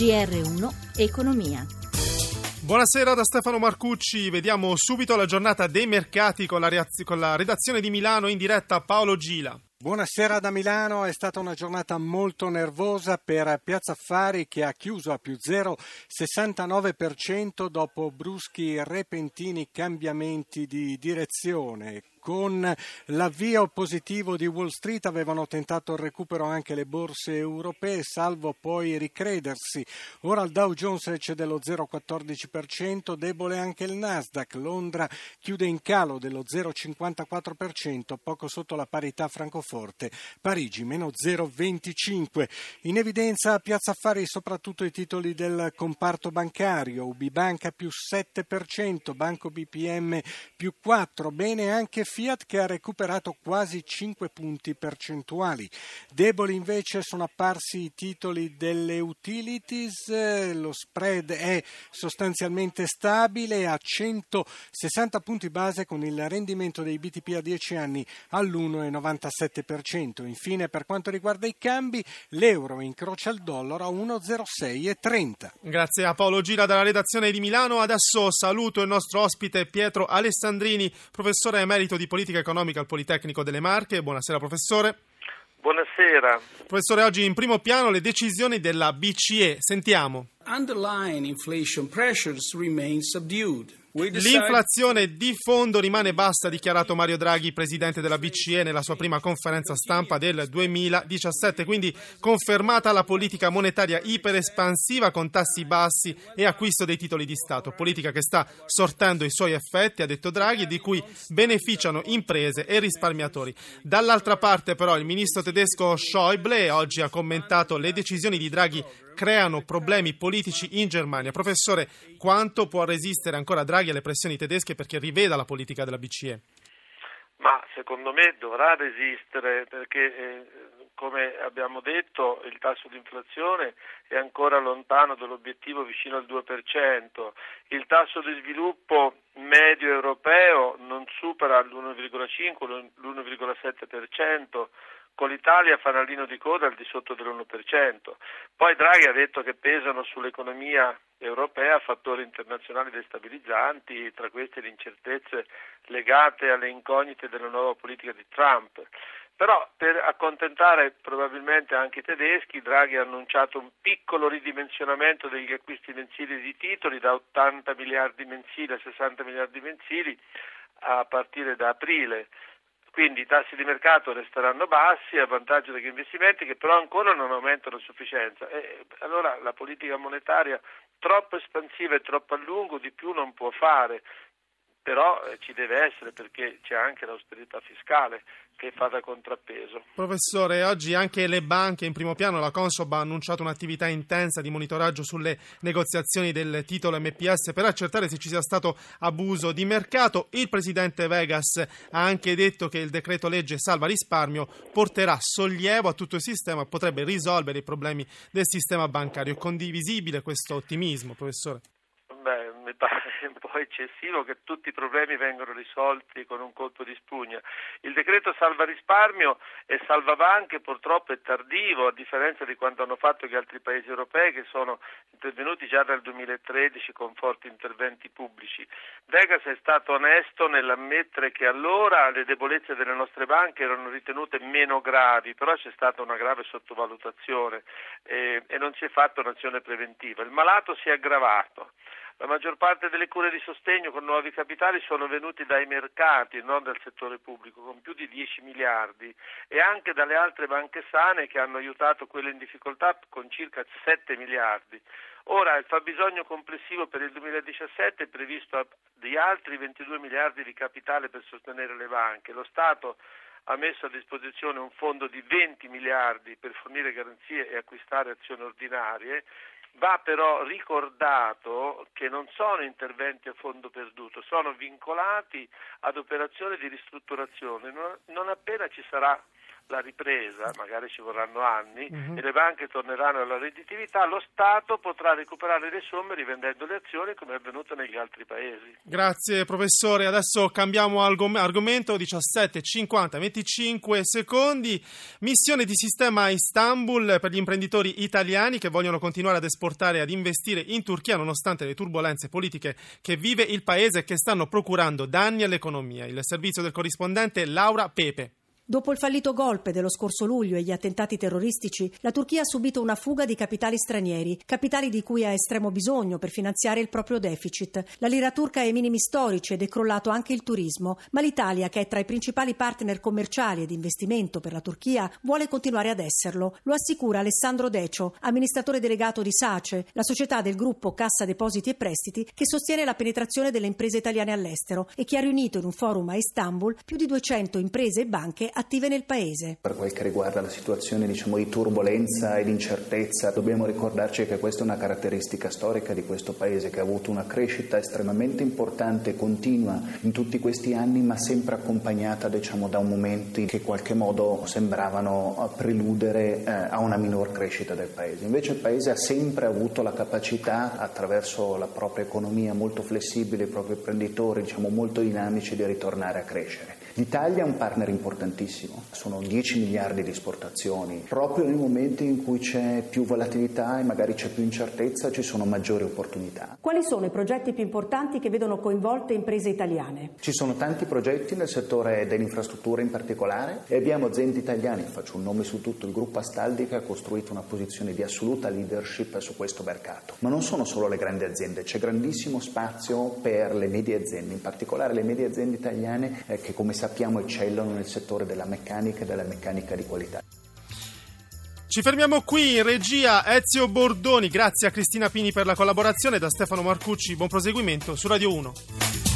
GR1 Economia. Buonasera da Stefano Marcucci, vediamo subito la giornata dei mercati con la, reaz- con la redazione di Milano in diretta Paolo Gila. Buonasera da Milano, è stata una giornata molto nervosa per Piazza Affari che ha chiuso a più 0,69% dopo bruschi e repentini cambiamenti di direzione con l'avvio positivo di Wall Street avevano tentato il recupero anche le borse europee, salvo poi ricredersi. Ora il Dow Jones cede lo 0,14%, debole anche il Nasdaq. Londra chiude in calo dello 0,54%, poco sotto la parità francoforte. Parigi meno 0,25%. In evidenza a Piazza Affari soprattutto i titoli del comparto bancario. UBI Banca più 7%, Banco BPM più 4%. Bene anche Fiat che ha recuperato quasi 5 punti percentuali. Deboli invece sono apparsi i titoli delle utilities, lo spread è sostanzialmente stabile a 160 punti base con il rendimento dei BTP a 10 anni all'1,97%. Infine per quanto riguarda i cambi, l'euro incrocia il dollaro a 1,0630. Grazie a Paolo Gira dalla redazione di Milano. Adesso saluto il nostro ospite Pietro Alessandrini, professore emerito di politica economica al Politecnico delle Marche. Buonasera professore. Buonasera. Professore, oggi in primo piano le decisioni della BCE. Sentiamo. Underlying inflation pressures remain subdued. L'inflazione di fondo rimane bassa, ha dichiarato Mario Draghi, presidente della BCE, nella sua prima conferenza stampa del 2017. Quindi confermata la politica monetaria iperespansiva con tassi bassi e acquisto dei titoli di Stato. Politica che sta sortendo i suoi effetti, ha detto Draghi, di cui beneficiano imprese e risparmiatori. Dall'altra parte, però, il ministro tedesco Schäuble oggi ha commentato le decisioni di Draghi creano problemi politici in Germania. Professore, quanto può resistere ancora Draghi alle pressioni tedesche perché riveda la politica della BCE? Ma secondo me dovrà resistere perché, eh, come abbiamo detto, il tasso di inflazione è ancora lontano dall'obiettivo vicino al 2%, il tasso di sviluppo medio europeo non supera l'1,5, l'1,7%, con l'Italia fanalino di coda al di sotto dell'1%. Poi Draghi ha detto che pesano sull'economia europea fattori internazionali destabilizzanti, tra queste le incertezze legate alle incognite della nuova politica di Trump. Però per accontentare probabilmente anche i tedeschi, Draghi ha annunciato un piccolo ridimensionamento degli acquisti mensili di titoli da 80 miliardi mensili a 60 miliardi mensili a partire da aprile. Quindi i tassi di mercato resteranno bassi a vantaggio degli investimenti che però ancora non aumentano a sufficienza. E allora la politica monetaria troppo espansiva e troppo a lungo di più non può fare però eh, ci deve essere perché c'è anche l'austerità fiscale che fa da contrappeso. Professore, oggi anche le banche in primo piano, la Consob ha annunciato un'attività intensa di monitoraggio sulle negoziazioni del titolo MPS per accertare se ci sia stato abuso di mercato. Il presidente Vegas ha anche detto che il decreto legge salva risparmio porterà sollievo a tutto il sistema, potrebbe risolvere i problemi del sistema bancario. È condivisibile questo ottimismo, professore? Beh, mi pare un po' eccessivo che tutti i problemi vengano risolti con un colpo di spugna. Il decreto salva risparmio e salva banche purtroppo è tardivo, a differenza di quanto hanno fatto gli altri paesi europei che sono intervenuti già dal 2013 con forti interventi pubblici. Vegas è stato onesto nell'ammettere che allora le debolezze delle nostre banche erano ritenute meno gravi, però c'è stata una grave sottovalutazione eh, e non si è fatta un'azione preventiva. Il malato si è aggravato. La maggior parte delle cure di sostegno con nuovi capitali sono venuti dai mercati, non dal settore pubblico, con più di 10 miliardi e anche dalle altre banche sane che hanno aiutato quelle in difficoltà con circa 7 miliardi. Ora il fabbisogno complessivo per il 2017 è previsto di altri 22 miliardi di capitale per sostenere le banche. Lo Stato ha messo a disposizione un fondo di 20 miliardi per fornire garanzie e acquistare azioni ordinarie Va però ricordato che non sono interventi a fondo perduto, sono vincolati ad operazioni di ristrutturazione. Non, appena ci sarà la ripresa, magari ci vorranno anni, uh-huh. e le banche torneranno alla redditività, lo Stato potrà recuperare le somme rivendendo le azioni come è avvenuto negli altri paesi. Grazie professore, adesso cambiamo argomento, 17, 50, 25 secondi. Missione di sistema a Istanbul per gli imprenditori italiani che vogliono continuare ad esportare e ad investire in Turchia nonostante le turbulenze politiche che vive il paese e che stanno procurando danni all'economia. Il servizio del corrispondente Laura Pepe. Dopo il fallito golpe dello scorso luglio e gli attentati terroristici, la Turchia ha subito una fuga di capitali stranieri, capitali di cui ha estremo bisogno per finanziare il proprio deficit. La lira turca è ai minimi storici ed è crollato anche il turismo, ma l'Italia, che è tra i principali partner commerciali ed investimento per la Turchia, vuole continuare ad esserlo. Lo assicura Alessandro Decio, amministratore delegato di SACE, la società del gruppo Cassa Depositi e Prestiti che sostiene la penetrazione delle imprese italiane all'estero e che ha riunito in un forum a Istanbul più di 200 imprese e banche attive nel Paese. Per quel che riguarda la situazione diciamo, di turbolenza e di incertezza, dobbiamo ricordarci che questa è una caratteristica storica di questo Paese che ha avuto una crescita estremamente importante e continua in tutti questi anni, ma sempre accompagnata diciamo, da momenti che in qualche modo sembravano preludere eh, a una minor crescita del Paese. Invece il Paese ha sempre avuto la capacità, attraverso la propria economia molto flessibile, i propri imprenditori diciamo, molto dinamici, di ritornare a crescere. L'Italia è un partner importantissimo, sono 10 miliardi di esportazioni. Proprio nei momenti in cui c'è più volatilità e magari c'è più incertezza ci sono maggiori opportunità. Quali sono i progetti più importanti che vedono coinvolte imprese italiane? Ci sono tanti progetti nel settore dell'infrastruttura in particolare e abbiamo aziende italiane, faccio un nome su tutto, il gruppo Astaldi che ha costruito una posizione di assoluta leadership su questo mercato. Ma non sono solo le grandi aziende, c'è grandissimo spazio per le medie aziende, in particolare le medie aziende italiane eh, che come sappiamo eccellono nel settore della meccanica e della meccanica di qualità. Ci fermiamo qui in regia Ezio Bordoni, grazie a Cristina Pini per la collaborazione, da Stefano Marcucci, buon proseguimento su Radio 1.